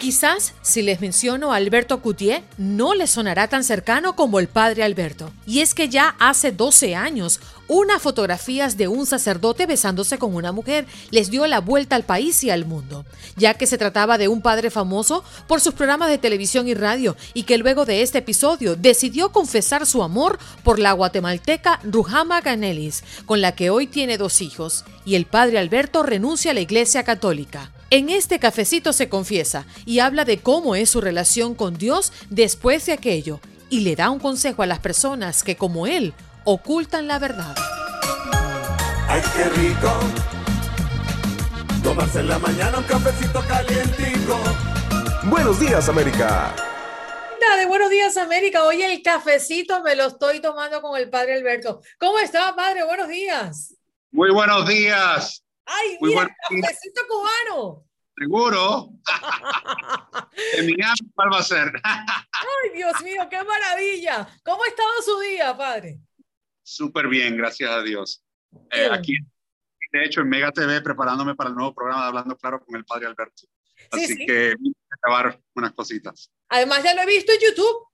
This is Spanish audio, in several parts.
Quizás si les menciono a Alberto Coutier, no les sonará tan cercano como el padre Alberto. Y es que ya hace 12 años, unas fotografías de un sacerdote besándose con una mujer les dio la vuelta al país y al mundo, ya que se trataba de un padre famoso por sus programas de televisión y radio y que luego de este episodio decidió confesar su amor por la guatemalteca Ruhama Ganelis, con la que hoy tiene dos hijos, y el padre Alberto renuncia a la Iglesia Católica. En este cafecito se confiesa y habla de cómo es su relación con Dios después de aquello y le da un consejo a las personas que, como él, ocultan la verdad. ¡Ay, qué rico! Tomarse en la mañana un cafecito calientico. Buenos días, América. de Buenos días, América. Hoy el cafecito me lo estoy tomando con el padre Alberto. ¿Cómo está, padre? Buenos días. Muy buenos días. ¡Ay, mira, cafecito cubano! Seguro. en ¿cuál va a ser? ¡Ay, Dios mío, qué maravilla! ¿Cómo ha estado su día, padre? Súper bien, gracias a Dios. Eh, aquí, de hecho, en Mega TV, preparándome para el nuevo programa de Hablando Claro con el padre Alberto. Así que voy a acabar unas cositas. Además, ya lo he visto en YouTube.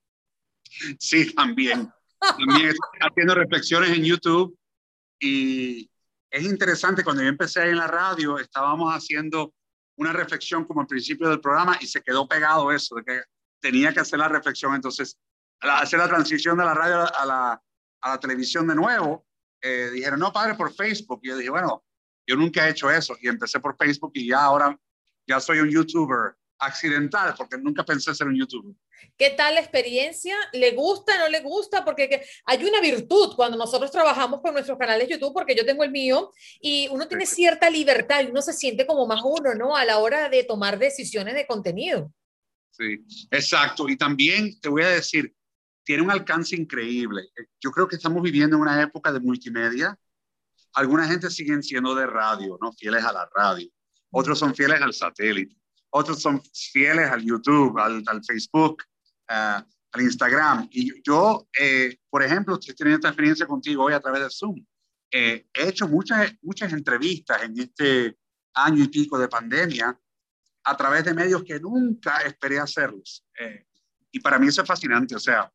Sí, también. También estoy haciendo reflexiones en YouTube y es interesante, cuando yo empecé ahí en la radio, estábamos haciendo una reflexión como al principio del programa y se quedó pegado eso, de que tenía que hacer la reflexión. Entonces, al hacer la transición de la radio a la, televisión de nuevo, eh, dijeron, no, padre, por Facebook. Y yo dije, bueno, yo nunca he hecho eso. Y empecé por Facebook y ya ahora ya soy un youtuber accidental, porque nunca pensé ser un youtuber. ¿Qué tal la experiencia? ¿Le gusta, no le gusta? Porque hay una virtud cuando nosotros trabajamos con nuestros canales YouTube, porque yo tengo el mío, y uno tiene cierta libertad y uno se siente como más uno, ¿no? A la hora de tomar decisiones de contenido. Sí, exacto. Y también te voy a decir, tiene un alcance increíble. Yo creo que estamos viviendo en una época de multimedia. Alguna gente siguen siendo de radio, ¿no? Fieles a la radio. Otros son fieles al satélite otros son fieles al YouTube, al, Facebook, uh, al Instagram. Y yo, eh, por ejemplo, estoy teniendo esta experiencia contigo hoy a través de Zoom. Eh, he hecho muchas, muchas entrevistas en este año y pico de pandemia a través de medios que nunca esperé hacerlos. Eh, y para mí eso es fascinante. O sea,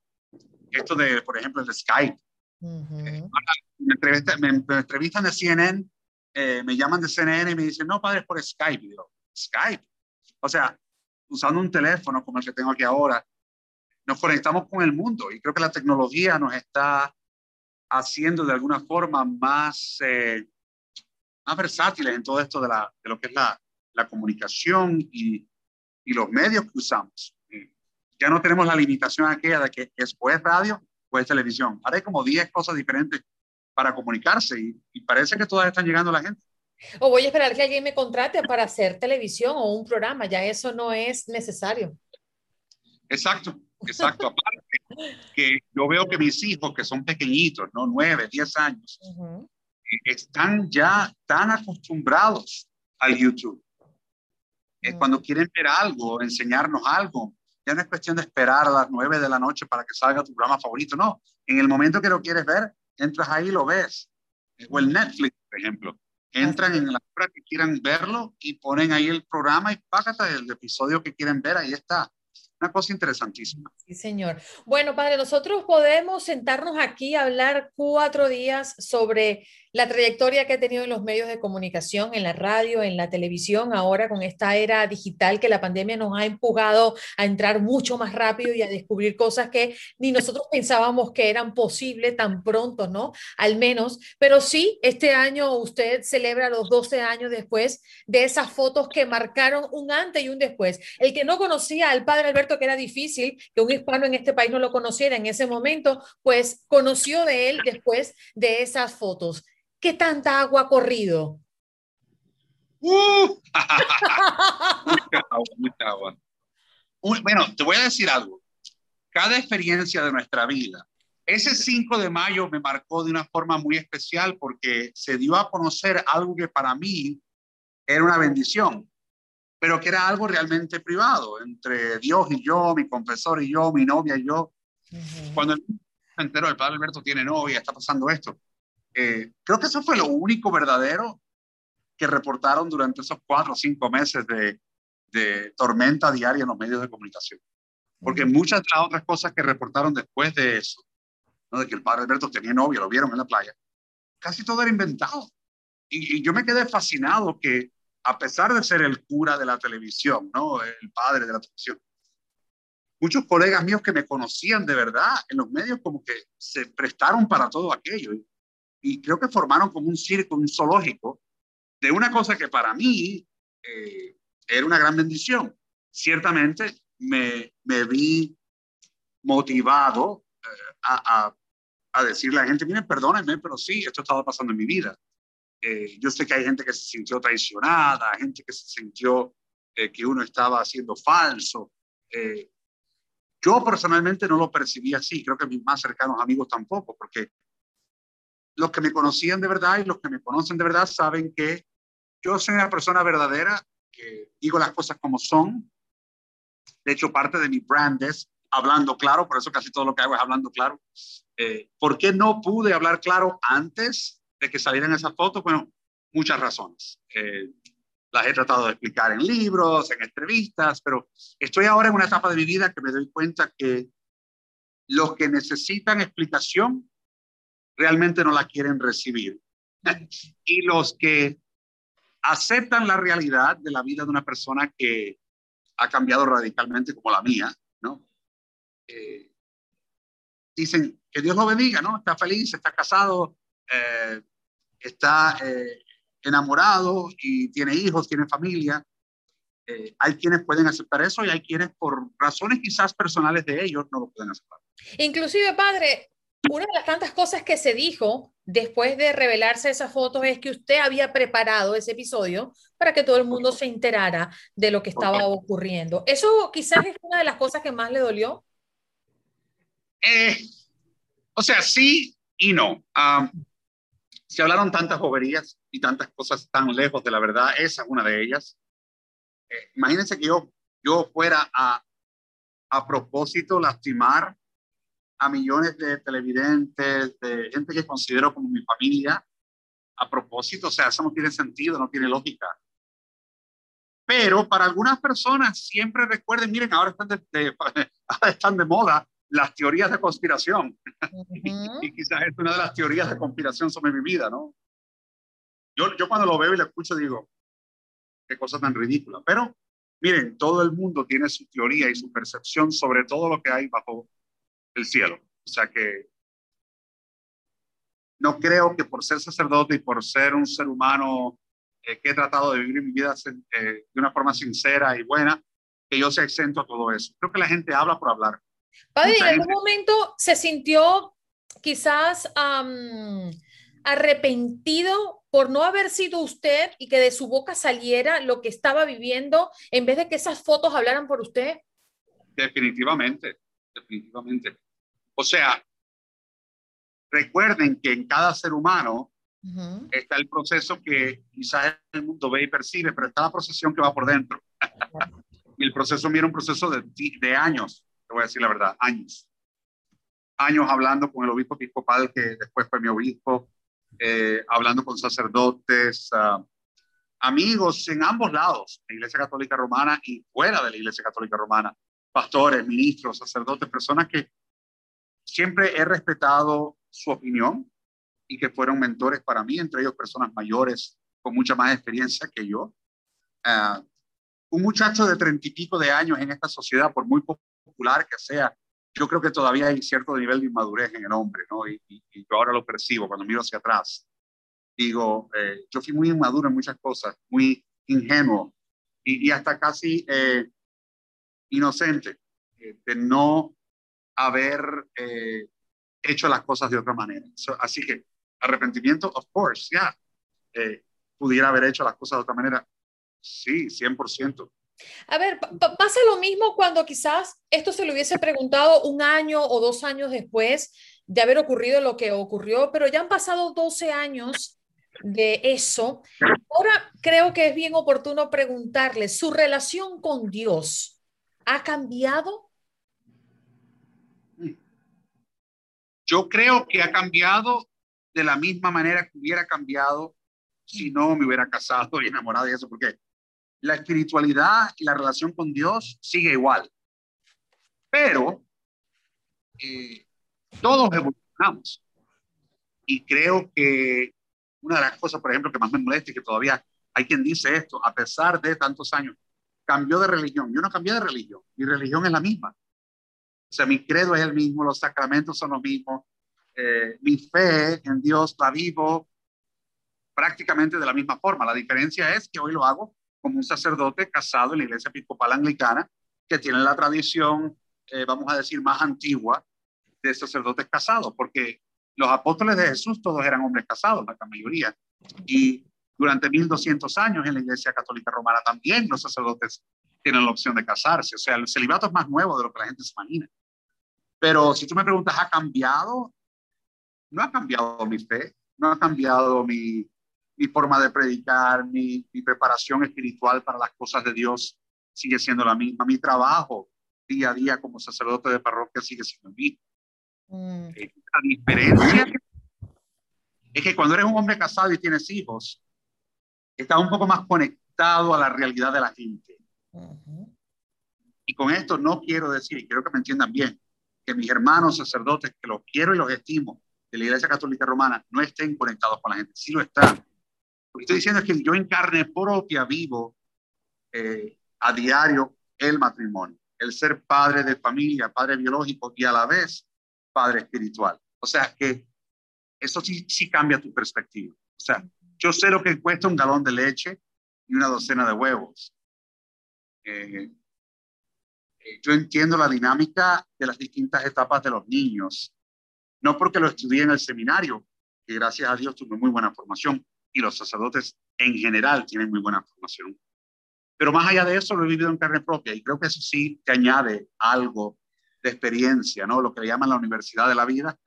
esto de, por ejemplo, el de Skype. me, entrevistan, me, entrevistan de CNN, me llaman de CNN y me dicen, no, padre, es por Skype. Y digo, Skype. O sea, usando un teléfono como el que tengo aquí ahora, nos conectamos con el mundo y creo que la tecnología nos está haciendo de alguna forma más, eh, más versátiles en todo esto de, la, de lo que es la, la comunicación y, y, los medios que usamos. ya no tenemos la limitación aquella de que es o es radio o es televisión. Ahora hay como 10 cosas diferentes para comunicarse y, y parece que todas están llegando a la gente. O voy a esperar que alguien me contrate para hacer televisión o un programa, ya eso no es necesario. Exacto, exacto. Aparte, que yo veo que mis hijos, que son pequeñitos, ¿no? Nueve, diez años, eh, están ya tan acostumbrados al YouTube. Cuando quieren ver algo, enseñarnos algo, ya no es cuestión de esperar a las nueve de la noche para que salga tu programa favorito, no. En el momento que lo quieres ver, entras ahí y lo ves. O el Netflix, por ejemplo entran en la hora que quieran verlo y ponen ahí el programa y págate el episodio que quieren ver, ahí está. Una cosa interesantísima. Sí, señor. Bueno, padre, nosotros podemos sentarnos aquí a hablar cuatro días sobre la trayectoria que ha tenido en los medios de comunicación, en la radio, en la televisión, ahora con esta era digital que la pandemia nos ha empujado a entrar mucho más rápido y a descubrir cosas que ni nosotros pensábamos que eran posibles tan pronto, ¿no? Al menos, pero sí, este año usted celebra los 12 años después de esas fotos que marcaron un antes y un después. El que no conocía al padre Alberto, que era difícil que un hispano en este país no lo conociera en ese momento, pues conoció de él después de esas fotos. ¿Qué tanta agua ha corrido? Uh. mucha agua, mucha agua. bueno, te voy a decir algo. Cada experiencia de nuestra vida, ese 5 de mayo me marcó de una forma muy especial porque se dio a conocer algo que para mí era una bendición, pero que era algo realmente privado, entre Dios y yo, mi confesor y yo, mi novia y yo. Cuando el me enteró, el padre Alberto tiene novia, está pasando esto. Eh, creo que eso fue lo único verdadero que reportaron durante esos cuatro o cinco meses de, de tormenta diaria en los medios de comunicación. Porque muchas de las otras cosas que reportaron después de eso, ¿no? de que el padre Alberto tenía novia, lo vieron en la playa, casi todo era inventado. Y, y, yo me quedé fascinado que, a pesar de ser el cura de la televisión, ¿no? el padre de la televisión, muchos colegas míos que me conocían de verdad en los medios como que se prestaron para todo aquello. Y, creo que formaron como un circo, un zoológico, de una cosa que para mí eh, era una gran bendición. Ciertamente me, me vi motivado eh, a, a, a, decirle a la gente, miren, perdónenme, pero sí, esto estaba pasando en mi vida. Eh, yo sé que hay gente que se sintió traicionada, gente que se sintió eh, que uno estaba haciendo falso. Eh, yo personalmente no lo percibí así, creo que mis más cercanos amigos tampoco, porque los que me conocían de verdad y los que me conocen de verdad saben que yo soy una persona verdadera, que digo las cosas como son. De hecho, parte de mi brand es hablando claro, por eso casi todo lo que hago es hablando claro. Eh, ¿Por qué no pude hablar claro antes de que salieran esas fotos? Bueno, muchas razones. Eh, las he tratado de explicar en libros, en entrevistas, pero estoy ahora en una etapa de mi vida que me doy cuenta que los que necesitan explicación realmente no la quieren recibir. y los que aceptan la realidad de la vida de una persona que ha cambiado radicalmente como la mía, ¿no? Eh, dicen que Dios lo bendiga, ¿no? Está feliz, está casado, eh, está eh, enamorado y tiene hijos, tiene familia. Eh, hay quienes pueden aceptar eso y hay quienes por razones quizás personales de ellos no lo pueden aceptar. Inclusive, padre, una de las tantas cosas que se dijo después de revelarse esas fotos es que usted había preparado ese episodio para que todo el mundo se enterara de lo que estaba ocurriendo. ¿Eso quizás es una de las cosas que más le dolió? Eh, o sea, sí y no. Um, se hablaron tantas boberías y tantas cosas tan lejos de la verdad. Esa es una de ellas. Eh, imagínense que yo, yo fuera a, a propósito lastimar a millones de televidentes, de gente que considero como mi familia, a propósito, o sea, eso no tiene sentido, no tiene lógica. Pero para algunas personas siempre recuerden, miren, ahora están de, de están de moda las teorías de conspiración. Uh -huh. y, y, quizás es una de las teorías de conspiración sobre mi vida, ¿no? Yo, yo cuando lo veo y lo escucho digo, qué cosa tan ridícula. Pero miren, todo el mundo tiene su teoría y su percepción sobre todo lo que hay bajo el cielo. O sea que no creo que por ser sacerdote y por ser un ser humano eh, que he tratado de vivir mi vida eh, de una forma sincera y buena, que yo sea exento a todo eso. Creo que la gente habla por hablar. Padre, ¿en algún momento se sintió quizás um, arrepentido por no haber sido usted y que de su boca saliera lo que estaba viviendo en vez de que esas fotos hablaran por usted? Definitivamente, definitivamente. O sea, recuerden que en cada ser humano uh -huh. está el proceso que quizás el mundo ve y percibe, pero está la procesión que va por dentro. y el proceso mira un proceso de, de años, te voy a decir la verdad, años. Años hablando con el obispo episcopal que después fue mi obispo, eh, hablando con sacerdotes, uh, amigos en ambos lados, la Iglesia Católica Romana y fuera de la Iglesia Católica Romana, pastores, ministros, sacerdotes, personas que siempre he respetado su opinión y que fueron mentores para mí, entre ellos personas mayores con mucha más experiencia que yo. Uh, un muchacho de treinta y pico de años en esta sociedad, por muy popular que sea, yo creo que todavía hay cierto nivel de inmadurez en el hombre, ¿no? Y, y, y yo ahora lo percibo cuando miro hacia atrás. Digo, eh, yo fui muy inmaduro en muchas cosas, muy ingenuo y, y hasta casi eh, inocente eh, de no haber eh, hecho las cosas de otra manera. So, así que arrepentimiento, of course, ya. Yeah. pudiera haber hecho las cosas de otra manera. Sí, 100%. A ver, pasa lo mismo cuando quizás esto se lo hubiese preguntado un año o dos años después de haber ocurrido lo que ocurrió, pero ya han pasado 12 años de eso. Ahora creo que es bien oportuno preguntarle, ¿su relación con Dios ha cambiado? Yo creo que ha cambiado de la misma manera que hubiera cambiado si no me hubiera casado y enamorado de eso, porque la espiritualidad y la relación con Dios sigue igual. Pero eh, todos evolucionamos. Y creo que una de las cosas, por ejemplo, que más me molesta y que todavía hay quien dice esto, a pesar de tantos años, cambió de religión. Yo no cambié de religión, mi religión es la misma. O sea, mi credo es el mismo, los sacramentos son los mismos, eh, mi fe en Dios la vivo prácticamente de la misma forma. La diferencia es que hoy lo hago como un sacerdote casado en la iglesia episcopal anglicana, que tiene la tradición, eh, vamos a decir, más antigua de sacerdotes casados, porque los apóstoles de Jesús todos eran hombres casados, la mayoría. Y durante 1200 años en la Iglesia Católica Romana también los sacerdotes tienen la opción de casarse. O sea, el celibato es más nuevo de lo que la gente se imagina. Pero si tú me preguntas, ¿ha cambiado? No ha cambiado mi fe, no ha cambiado mi, mi forma de predicar, mi, mi preparación espiritual para las cosas de Dios sigue siendo la misma. Mi trabajo día a día como sacerdote de parroquia sigue siendo el mismo. Mm. Eh, la diferencia es que cuando eres un hombre casado y tienes hijos, estás un poco más conectado a la realidad de la gente. Y con esto no quiero decir, y quiero que me entiendan bien, que mis hermanos sacerdotes, que los quiero y los estimo, de la Iglesia Católica Romana, no estén conectados con la gente. Sí lo están. Lo que estoy diciendo es que yo en carne propia vivo eh, a diario el matrimonio, el ser padre de familia, padre biológico y a la vez padre espiritual. O sea que eso sí, sí cambia tu perspectiva. O sea, yo sé lo que cuesta un galón de leche y una docena de huevos. Eh, eh, yo entiendo la dinámica de las distintas etapas de los niños, no porque lo estudié en el seminario, que gracias a Dios tuve muy buena formación y los sacerdotes en general tienen muy buena formación. Pero más allá de eso, lo he vivido en carne propia y creo que eso sí te añade algo de experiencia, ¿no? Lo que le llaman la universidad de la vida.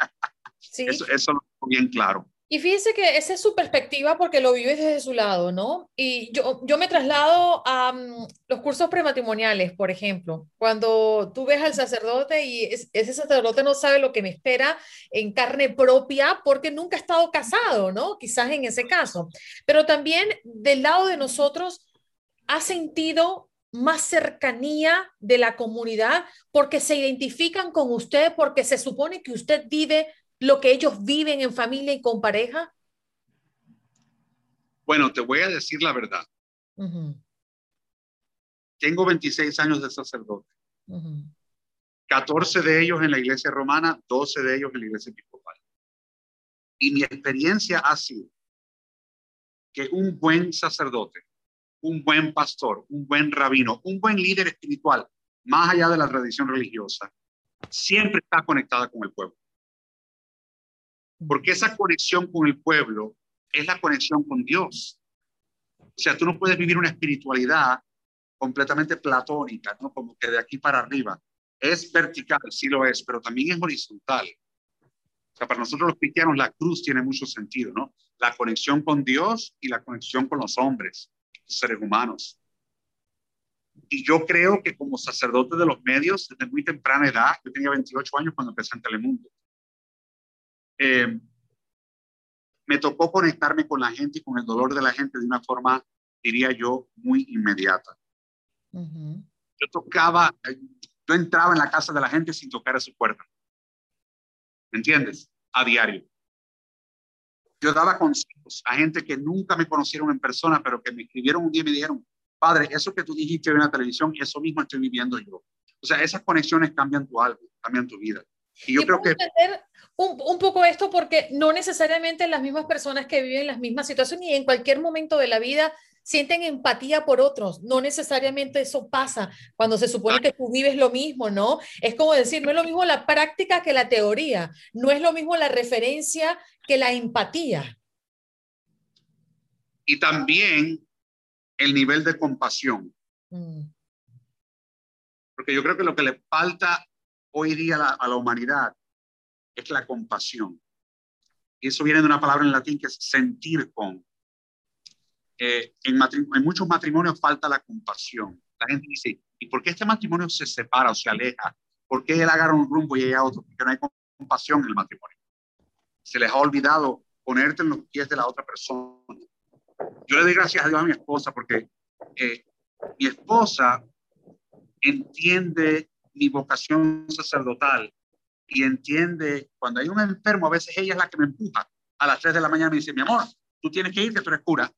Sí. Eso, eso lo tengo bien claro. Y fíjese que esa es su perspectiva porque lo vives desde su lado, ¿no? Y yo, yo me traslado a mm, los cursos prematrimoniales, por ejemplo, cuando tú ves al sacerdote y ese sacerdote no sabe lo que me espera en carne propia porque nunca ha estado casado, ¿no? Quizás en ese caso. Pero también del lado de nosotros ha sentido más cercanía de la comunidad porque se identifican con usted, porque se supone que usted vive lo que ellos viven en familia y con pareja? Bueno, te voy a decir la verdad. Tengo 26 años de sacerdote. 14 de ellos en la iglesia romana, 12 de ellos en la iglesia episcopal. Y mi experiencia ha sido que un buen sacerdote un buen pastor, un buen rabino, un buen líder espiritual, más allá de la tradición religiosa, siempre está conectada con el pueblo. Porque esa conexión con el pueblo es la conexión con Dios. O sea, tú no puedes vivir una espiritualidad completamente platónica, ¿no? Como que de aquí para arriba. Es vertical, sí lo es, pero también es horizontal. O sea, para nosotros los cristianos la cruz tiene mucho sentido, ¿no? La conexión con Dios y la conexión con los hombres seres humanos. Y yo creo que como sacerdote de los medios, desde muy temprana edad, yo tenía 28 años cuando empecé en Telemundo, eh, me tocó conectarme con la gente y con el dolor de la gente de una forma, diría yo, muy inmediata. Yo tocaba, yo entraba en la casa de la gente sin tocar a su puerta. ¿Me entiendes? A diario. Yo daba consejos a gente que nunca me conocieron en persona, pero que me escribieron un día y me dijeron, padre, eso que tú dijiste en la televisión, eso mismo estoy viviendo yo. O sea, esas conexiones cambian tu alma, cambian tu vida. Y yo creo que... Un, un, poco esto porque no necesariamente las mismas personas que viven las mismas situaciones y en cualquier momento de la vida sienten empatía por otros. No necesariamente eso pasa cuando se supone que tú vives lo mismo, ¿no? Es como decir, no es lo mismo la práctica que la teoría, no es lo mismo la referencia que la empatía. Y también el nivel de compasión. Mm. Porque yo creo que lo que le falta hoy día a la, a la humanidad es la compasión. Y eso viene de una palabra en latín que es sentir con. Eh, en, muchos matrimonios falta la compasión. La gente dice, ¿y por qué este matrimonio se separa o se aleja? ¿Por qué él agarra un rumbo y ella otro? Porque no hay compasión en el matrimonio. Se les ha olvidado ponerte en los pies de la otra persona. Yo le doy gracias a Dios a mi esposa porque eh, mi esposa entiende mi vocación sacerdotal y entiende cuando hay un enfermo, a veces ella es la que me empuja a las 3 de la mañana y me dice, mi amor, tú tienes que ir, que tú eres cura.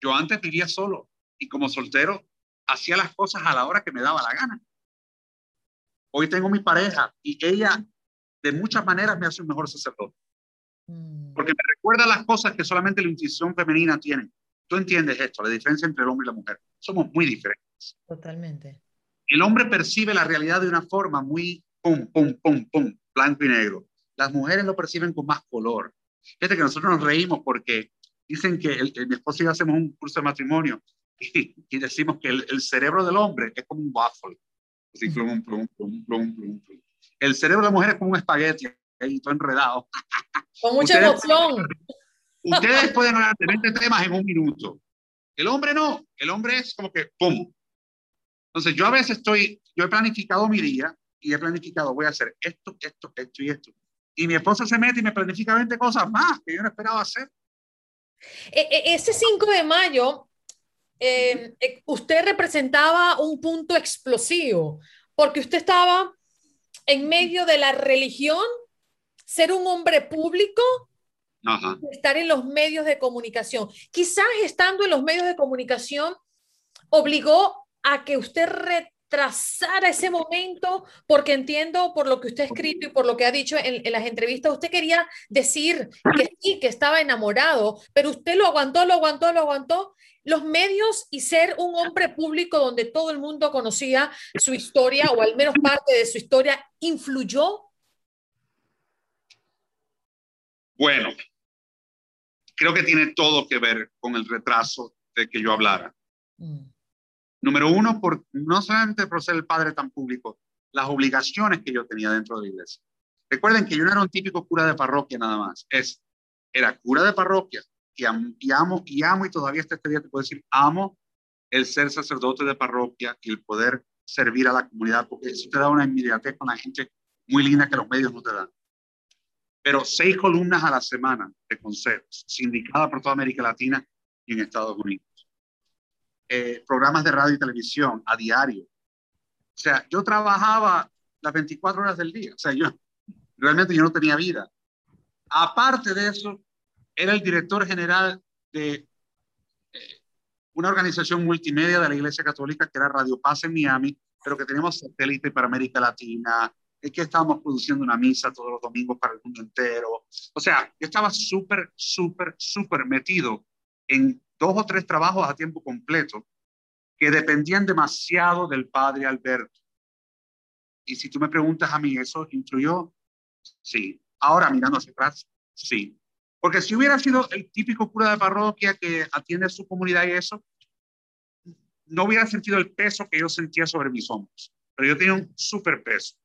Yo antes vivía solo y como soltero hacía las cosas a la hora que me daba la gana. Hoy tengo mi pareja y ella de muchas maneras me hace un mejor sacerdote. Mm. Porque me recuerda las cosas que solamente la intuición femenina tiene. Tú entiendes esto, la diferencia entre el hombre y la mujer. Somos muy diferentes. Totalmente. El hombre percibe la realidad de una forma muy pum, pum, pum, pum, blanco y negro. Las mujeres lo perciben con más color. Fíjate que nosotros nos reímos porque dicen que el, mi esposo y yo hacemos un curso de matrimonio y, y decimos que el, el, cerebro del hombre es como un waffle. Así, plum, plum, plum, plum, plum, plum. El cerebro de la mujer es como un espagueti, ahí todo enredado. Con mucha ustedes, emoción. Ustedes pueden hablar de 20 temas en un minuto. El hombre no. El hombre es como que ¡pum! Entonces, yo a veces estoy, yo he planificado mi día y he planificado, voy a hacer esto, esto, esto y esto. Y mi esposa se mete y me planifica 20 cosas más que yo no esperaba hacer. E, e, ese 5 de mayo, eh, eh, usted representaba un punto explosivo, porque usted estaba en medio de la religión, ser un hombre público, Ajá. estar en los medios de comunicación. Quizás estando en los medios de comunicación obligó a que usted retrasara ese momento, porque entiendo por lo que usted ha escrito y por lo que ha dicho en, en, las entrevistas, usted quería decir que sí, que estaba enamorado, pero usted lo aguantó, lo aguantó, lo aguantó. Los medios y ser un hombre público donde todo el mundo conocía su historia o al menos parte de su historia, ¿influyó? Bueno, creo que tiene todo que ver con el retraso de que yo hablara. Mm. Número uno, por, no solamente por ser el padre tan público, las obligaciones que yo tenía dentro de la iglesia. Recuerden que yo no era un típico cura de parroquia nada más. Es, era cura de parroquia y, am, y amo, y amo, y todavía hasta este día te puedo decir, amo el ser sacerdote de parroquia y el poder servir a la comunidad, porque eso te da una inmediatez con la gente muy linda que los medios no te dan. Pero seis columnas a la semana de consejos, sindicada por toda América Latina y en Estados Unidos eh, programas de radio y televisión a diario. O sea, yo trabajaba las 24 horas del día. O sea, yo realmente yo no tenía vida. Aparte de eso, era el director general de eh, una organización multimedia de la Iglesia Católica que era Radio Paz en Miami, pero que teníamos satélite para América Latina, es que estábamos produciendo una misa todos los domingos para el mundo entero. O sea, yo estaba súper, súper, súper metido en dos o tres trabajos a tiempo completo que dependían demasiado del padre Alberto. Y si tú me preguntas a mí, ¿eso influyó? Sí. Ahora, mirando hacia atrás, sí. Porque si hubiera sido el típico cura de parroquia que atiende a su comunidad y eso, no hubiera sentido el peso que yo sentía sobre mis hombros. Pero yo tenía un súper peso.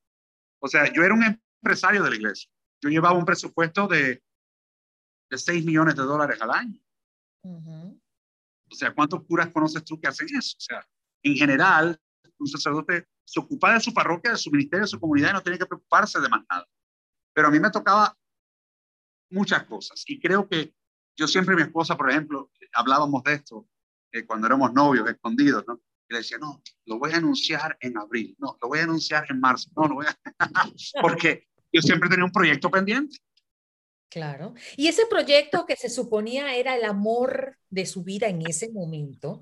O sea, yo era un empresario de la iglesia. Yo llevaba un presupuesto de, de 6 millones de dólares al año. Uh -huh. O sea, ¿cuántos curas conoces tú que hacen eso? O sea, en general, un sacerdote se ocupa de su parroquia, de su ministerio, de su comunidad y no tiene que preocuparse de más nada. Pero a mí me tocaba muchas cosas y creo que yo siempre, mi esposa, por ejemplo, hablábamos de esto eh, cuando éramos novios, escondidos, ¿no? Y le decía, no, lo voy a anunciar en abril, no, lo voy a anunciar en marzo, no, lo voy a... porque yo siempre tenía un proyecto pendiente. Claro. Y ese proyecto que se suponía era el amor de su vida en ese momento,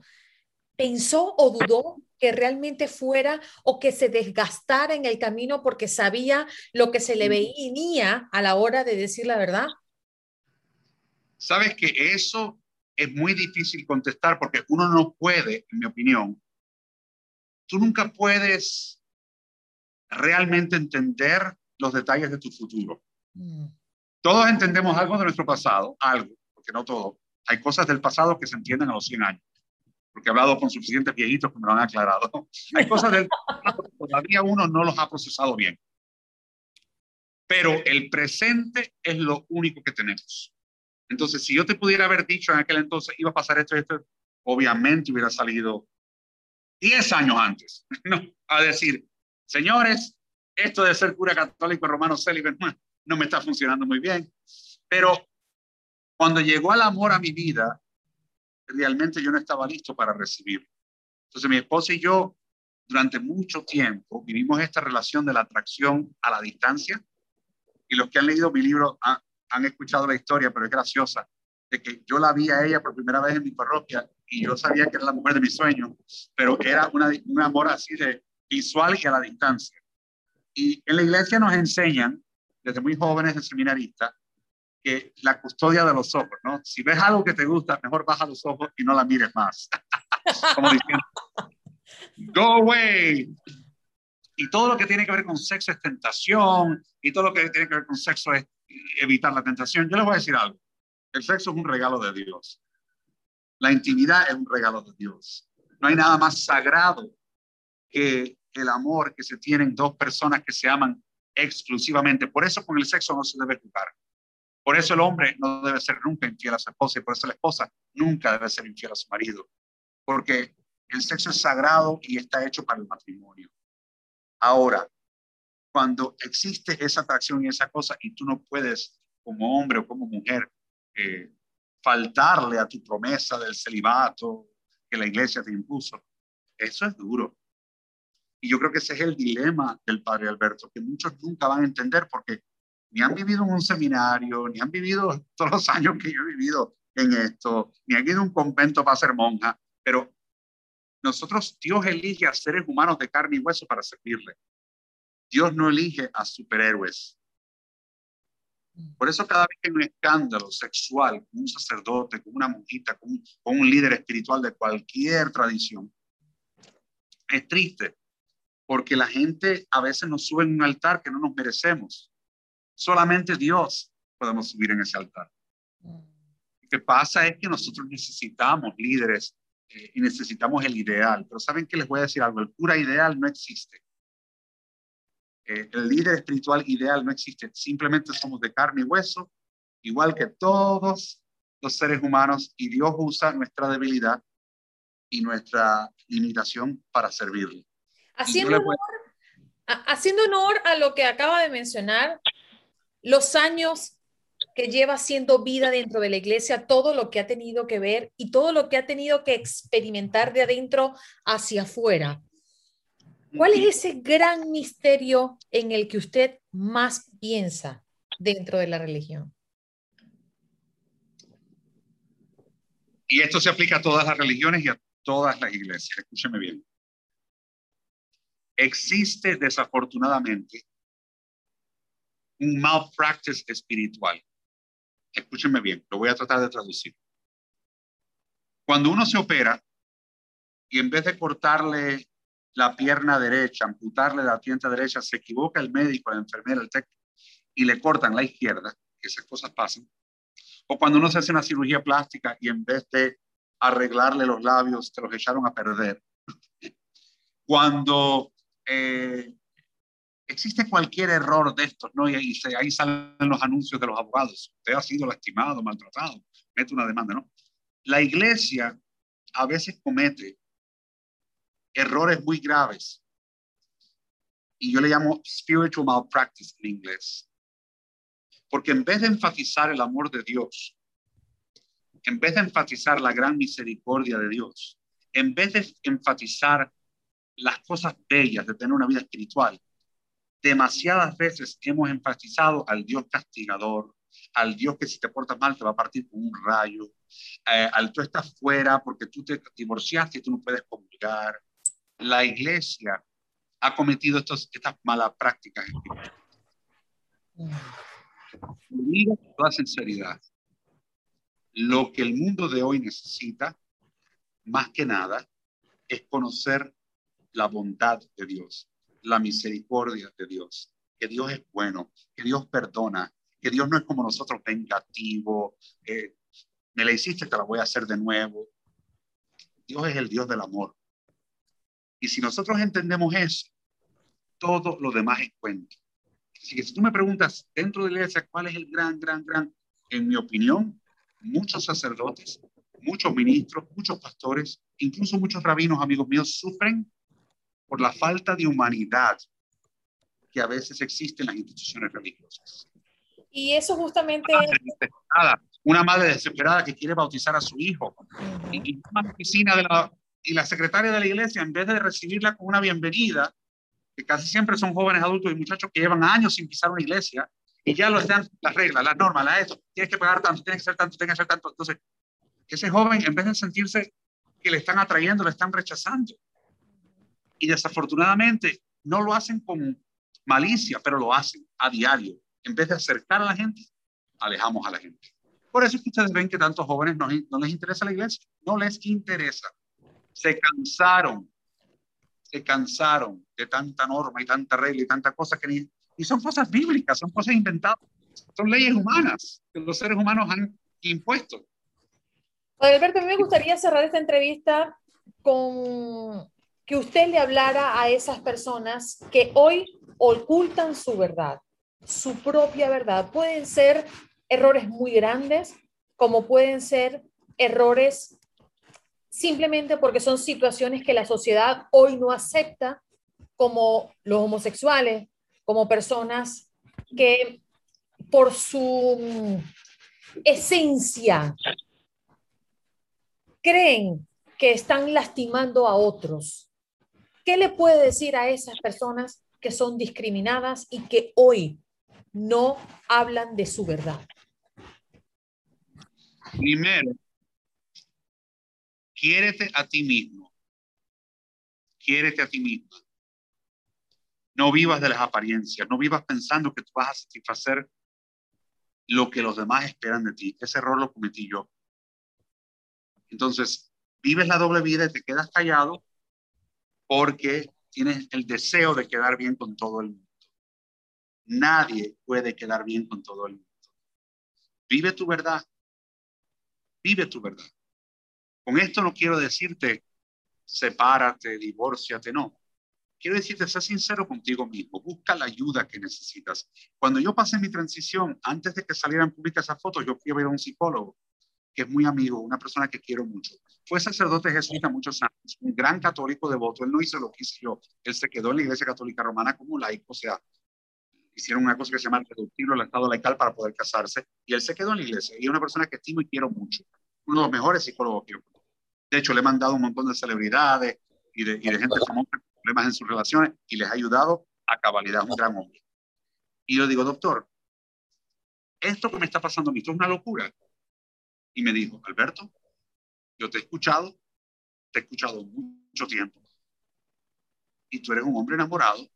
¿pensó o dudó que realmente fuera o que se desgastara en el camino porque sabía lo que se le venía a la hora de decir la verdad? Sabes que eso es muy difícil contestar porque uno no puede, en mi opinión, tú nunca puedes realmente entender los detalles de tu futuro. Mm. Todos entendemos algo de nuestro pasado, algo, porque no todo. Hay cosas del pasado que se entienden a los 100 años. porque he hablado con suficientes viejitos que me lo han aclarado. Hay cosas del que todavía uno no los ha procesado bien. Pero el presente es lo único que tenemos. Entonces, si yo te pudiera haber dicho en aquel entonces, iba a pasar esto esto, obviamente hubiera salido 10 años antes, ¿no? A decir, señores, esto de ser cura católico romano célibe no me está funcionando muy bien. Pero cuando llegó el amor a mi vida, realmente yo no estaba listo para recibirlo. Entonces mi esposa y yo durante mucho tiempo vivimos esta relación de la atracción a la distancia. Y los que han leído mi libro han, escuchado la historia, pero es graciosa, de que yo la vi a ella por primera vez en mi parroquia y yo sabía que era la mujer de mi sueño, pero era una, un amor así de visual y a la distancia. Y en la iglesia nos enseñan, desde muy jóvenes de seminaristas, que la custodia de los ojos, ¿no? Si ves algo que te gusta, mejor baja los ojos y no la mires más. Como diciendo, go away. Y todo lo que tiene que ver con sexo es tentación, y todo lo que tiene que ver con sexo es evitar la tentación. Yo les voy a decir algo. El sexo es un regalo de Dios. La intimidad es un regalo de Dios. No hay nada más sagrado que el amor que se tienen dos personas que se aman exclusivamente. Por eso con el sexo no se debe jugar. Por eso el hombre no debe ser nunca infiel a su esposa y por eso la esposa nunca debe ser infiel a su marido. Porque el sexo es sagrado y está hecho para el matrimonio. Ahora, cuando existe esa atracción y esa cosa y tú no puedes como hombre o como mujer eh, faltarle a tu promesa del celibato que la iglesia te impuso, eso es duro. Y yo creo que ese es el dilema del padre Alberto, que muchos nunca van a entender porque ni han vivido en un seminario, ni han vivido todos los años que yo he vivido en esto, ni han ido a un convento para ser monja, pero nosotros, Dios elige a seres humanos de carne y hueso para servirle. Dios no elige a superhéroes. Por eso cada vez que hay un escándalo sexual con un sacerdote, con una monjita, con un líder espiritual de cualquier tradición, es triste, porque la gente a veces nos sube en un altar que no nos merecemos. Solamente Dios podemos subir en ese altar. Lo que pasa es que nosotros necesitamos líderes eh, y necesitamos el ideal. Pero saben que les voy a decir algo, el cura ideal no existe. Eh, el líder espiritual ideal no existe. Simplemente somos de carne y hueso, igual que todos los seres humanos, y Dios usa nuestra debilidad y nuestra limitación para servirle. Haciendo honor, haciendo honor a lo que acaba de mencionar, los años que lleva siendo vida dentro de la iglesia, todo lo que ha tenido que ver y todo lo que ha tenido que experimentar de adentro hacia afuera. ¿Cuál es ese gran misterio en el que usted más piensa dentro de la religión? Y esto se aplica a todas las religiones y a todas las iglesias. Escúcheme bien existe desafortunadamente un malpractice espiritual. Escúchenme bien, lo voy a tratar de traducir. Cuando uno se opera y en vez de cortarle la pierna derecha, amputarle la pierna derecha, se equivoca el médico, la enfermera, el técnico y le cortan la izquierda, esas cosas pasan. O cuando uno se hace una cirugía plástica y en vez de arreglarle los labios, te los echaron a perder. Cuando eh, existe cualquier error de estos, ¿no? Y ahí, ahí salen los anuncios de los abogados. Usted ha sido lastimado, maltratado, mete una demanda, ¿no? La iglesia a veces comete errores muy graves. Y yo le llamo spiritual malpractice en inglés. Porque en vez de enfatizar el amor de Dios, en vez de enfatizar la gran misericordia de Dios, en vez de enfatizar las cosas bellas de tener una vida espiritual, demasiadas veces hemos enfatizado al Dios castigador, al Dios que si te portas mal te va a partir con un rayo, eh, al tú estás fuera porque tú te divorciaste y tú no puedes comulgar. La iglesia ha cometido estos, estas malas prácticas. Mira con toda sinceridad, lo que el mundo de hoy necesita, más que nada, es conocer la bondad de Dios, la misericordia de Dios, que Dios es bueno, que Dios perdona, que Dios no es como nosotros vengativo, me la hiciste, te la voy a hacer de nuevo. Dios es el Dios del amor. Y si nosotros entendemos eso, todo lo demás es cuento. Así que si tú me preguntas dentro de la iglesia cuál es el gran, gran, gran, en mi opinión, muchos sacerdotes, muchos ministros, muchos pastores, incluso muchos rabinos, amigos míos, sufren por la falta de humanidad que a veces existe en las instituciones religiosas. Y eso justamente... Una madre desesperada, que quiere bautizar a su hijo. Y, la oficina de la, y la secretaria de la iglesia, en vez de recibirla con una bienvenida, que casi siempre son jóvenes adultos y muchachos que llevan años sin pisar una iglesia, y ya lo están las reglas, las normas, las esto, tienes que pagar tanto, tienes que hacer tanto, tienes que hacer tanto. Entonces, ese joven, en vez de sentirse que le están atrayendo, le están rechazando. Y desafortunadamente no lo hacen con malicia, pero lo hacen a diario. En vez de acercar a la gente, alejamos a la gente. Por eso es que ustedes ven que tantos jóvenes no, no les interesa la iglesia, no les interesa. Se cansaron, se cansaron de tanta norma y tanta regla y tanta cosa que ni, y son cosas bíblicas, son cosas inventadas, son leyes humanas que los seres humanos han impuesto. Alberto, a mí me gustaría cerrar esta entrevista con que usted le hablara a esas personas que hoy ocultan su verdad, su propia verdad. Pueden ser errores muy grandes, como pueden ser errores simplemente porque son situaciones que la sociedad hoy no acepta, como los homosexuales, como personas que por su esencia creen que están lastimando a otros. ¿Qué le puede decir a esas personas que son discriminadas y que hoy no hablan de su verdad? Primero, quiérete a ti mismo. Quiérete a ti mismo. No vivas de las apariencias, no vivas pensando que tú vas a satisfacer lo que los demás esperan de ti. Ese error lo cometí yo. Entonces, vives la doble vida y te quedas callado porque tienes el deseo de quedar bien con todo el mundo. Nadie puede quedar bien con todo el mundo. Vive tu verdad, Vive tu verdad. Con esto no quiero decirte, sepárate, divórciate, no. Quiero decirte, sé sincero contigo mismo, busca la ayuda que necesitas. Cuando yo pasé mi transición, antes de que salieran públicas esas fotos, yo fui a ver a un psicólogo, que es muy amigo, una persona que quiero mucho. Fue sacerdote jesuita muchos años, un gran católico devoto. Él no hizo lo que hice yo. Él se quedó en la Iglesia Católica Romana como laico, o sea, hicieron una cosa que se llama reducirlo al estado laical para poder casarse, y él se quedó en la iglesia, y es una persona que estimo y quiero mucho, uno de los mejores psicólogos que yo De hecho, le he mandado un montón de celebridades y de, y de gente famosa con problemas en sus relaciones, y les ha ayudado a cabalidad, un gran hombre. Y yo digo, doctor, esto que me está pasando a mí, esto es una locura. Y me dijo, Alberto, yo te he escuchado, te he escuchado mucho tiempo, y tú eres un hombre enamorado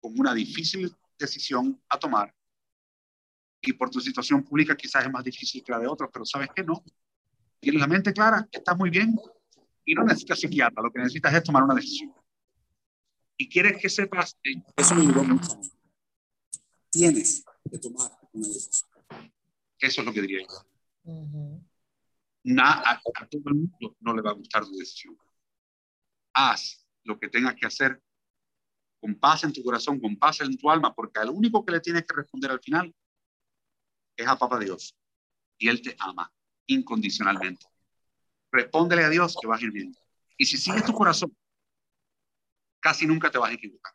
con una difícil decisión a tomar y por tu situación pública quizás es más difícil que la de otros, pero sabes que no. Tienes la mente clara, estás muy bien y no necesitas psiquiatra, lo que necesitas es tomar una decisión. Y quieres que sepas, eso me ayudó mucho. Tienes que tomar una decisión. Eso es lo que diría yo. A, todo el mundo no le va a gustar tu decisión. Haz lo que tengas que hacer con paz en tu corazón, con paz en tu alma, porque al único que le tienes que responder al final es a Papá Dios. Y Él te ama incondicionalmente. Respóndele a Dios que vas a ir bien. Y si sigues tu corazón, casi nunca te vas a equivocar.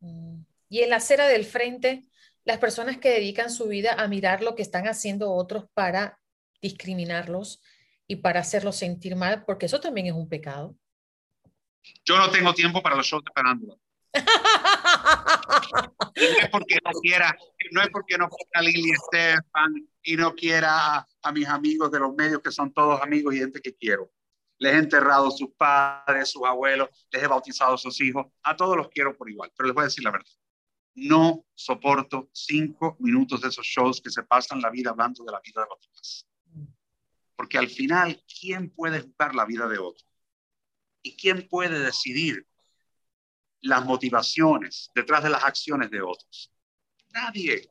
Mm. Y en la acera del frente, las personas que dedican su vida a mirar lo que están haciendo otros para discriminarlos y para hacerlos sentir mal, porque eso también es un pecado. Yo no tengo tiempo para los shows de farándula no es porque no quiera, no es porque no quiera a Lili Estefan y no quiera a, mis amigos de los medios que son todos amigos y gente que quiero. Les he enterrado sus padres, sus abuelos, les he bautizado a sus hijos, a todos los quiero por igual, pero les voy a decir la verdad. No soporto cinco minutos de esos shows que se pasan la vida hablando de la vida de los demás. Porque al final, ¿quién puede jugar la vida de otro? ¿Y quién puede decidir las motivaciones detrás de las acciones de otros. Nadie.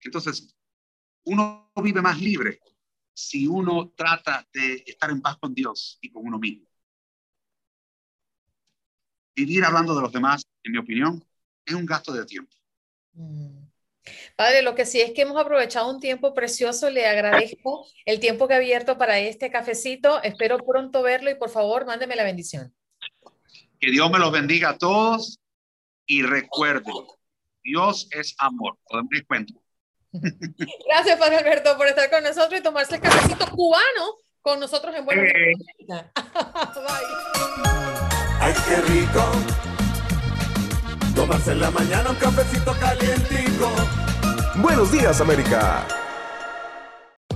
Entonces, uno vive más libre si uno trata de estar en paz con Dios y con uno mismo. Vivir hablando de los demás, en mi opinión, es un gasto de tiempo. Mm. Padre, lo que sí es que hemos aprovechado un tiempo precioso. Le agradezco el tiempo que ha abierto para este cafecito. Espero pronto verlo y por favor, mándeme la bendición. Que Dios me los bendiga a todos y recuerden, Dios es amor. Podemos ir cuenta. Gracias, Padre Alberto, por estar con nosotros y tomarse el cafecito cubano con nosotros en Buenos Eh. Bye. Ay, qué rico. Tomarse en la mañana un cafecito calientico. Buenos días, América.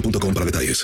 boostmobile.com para detalles.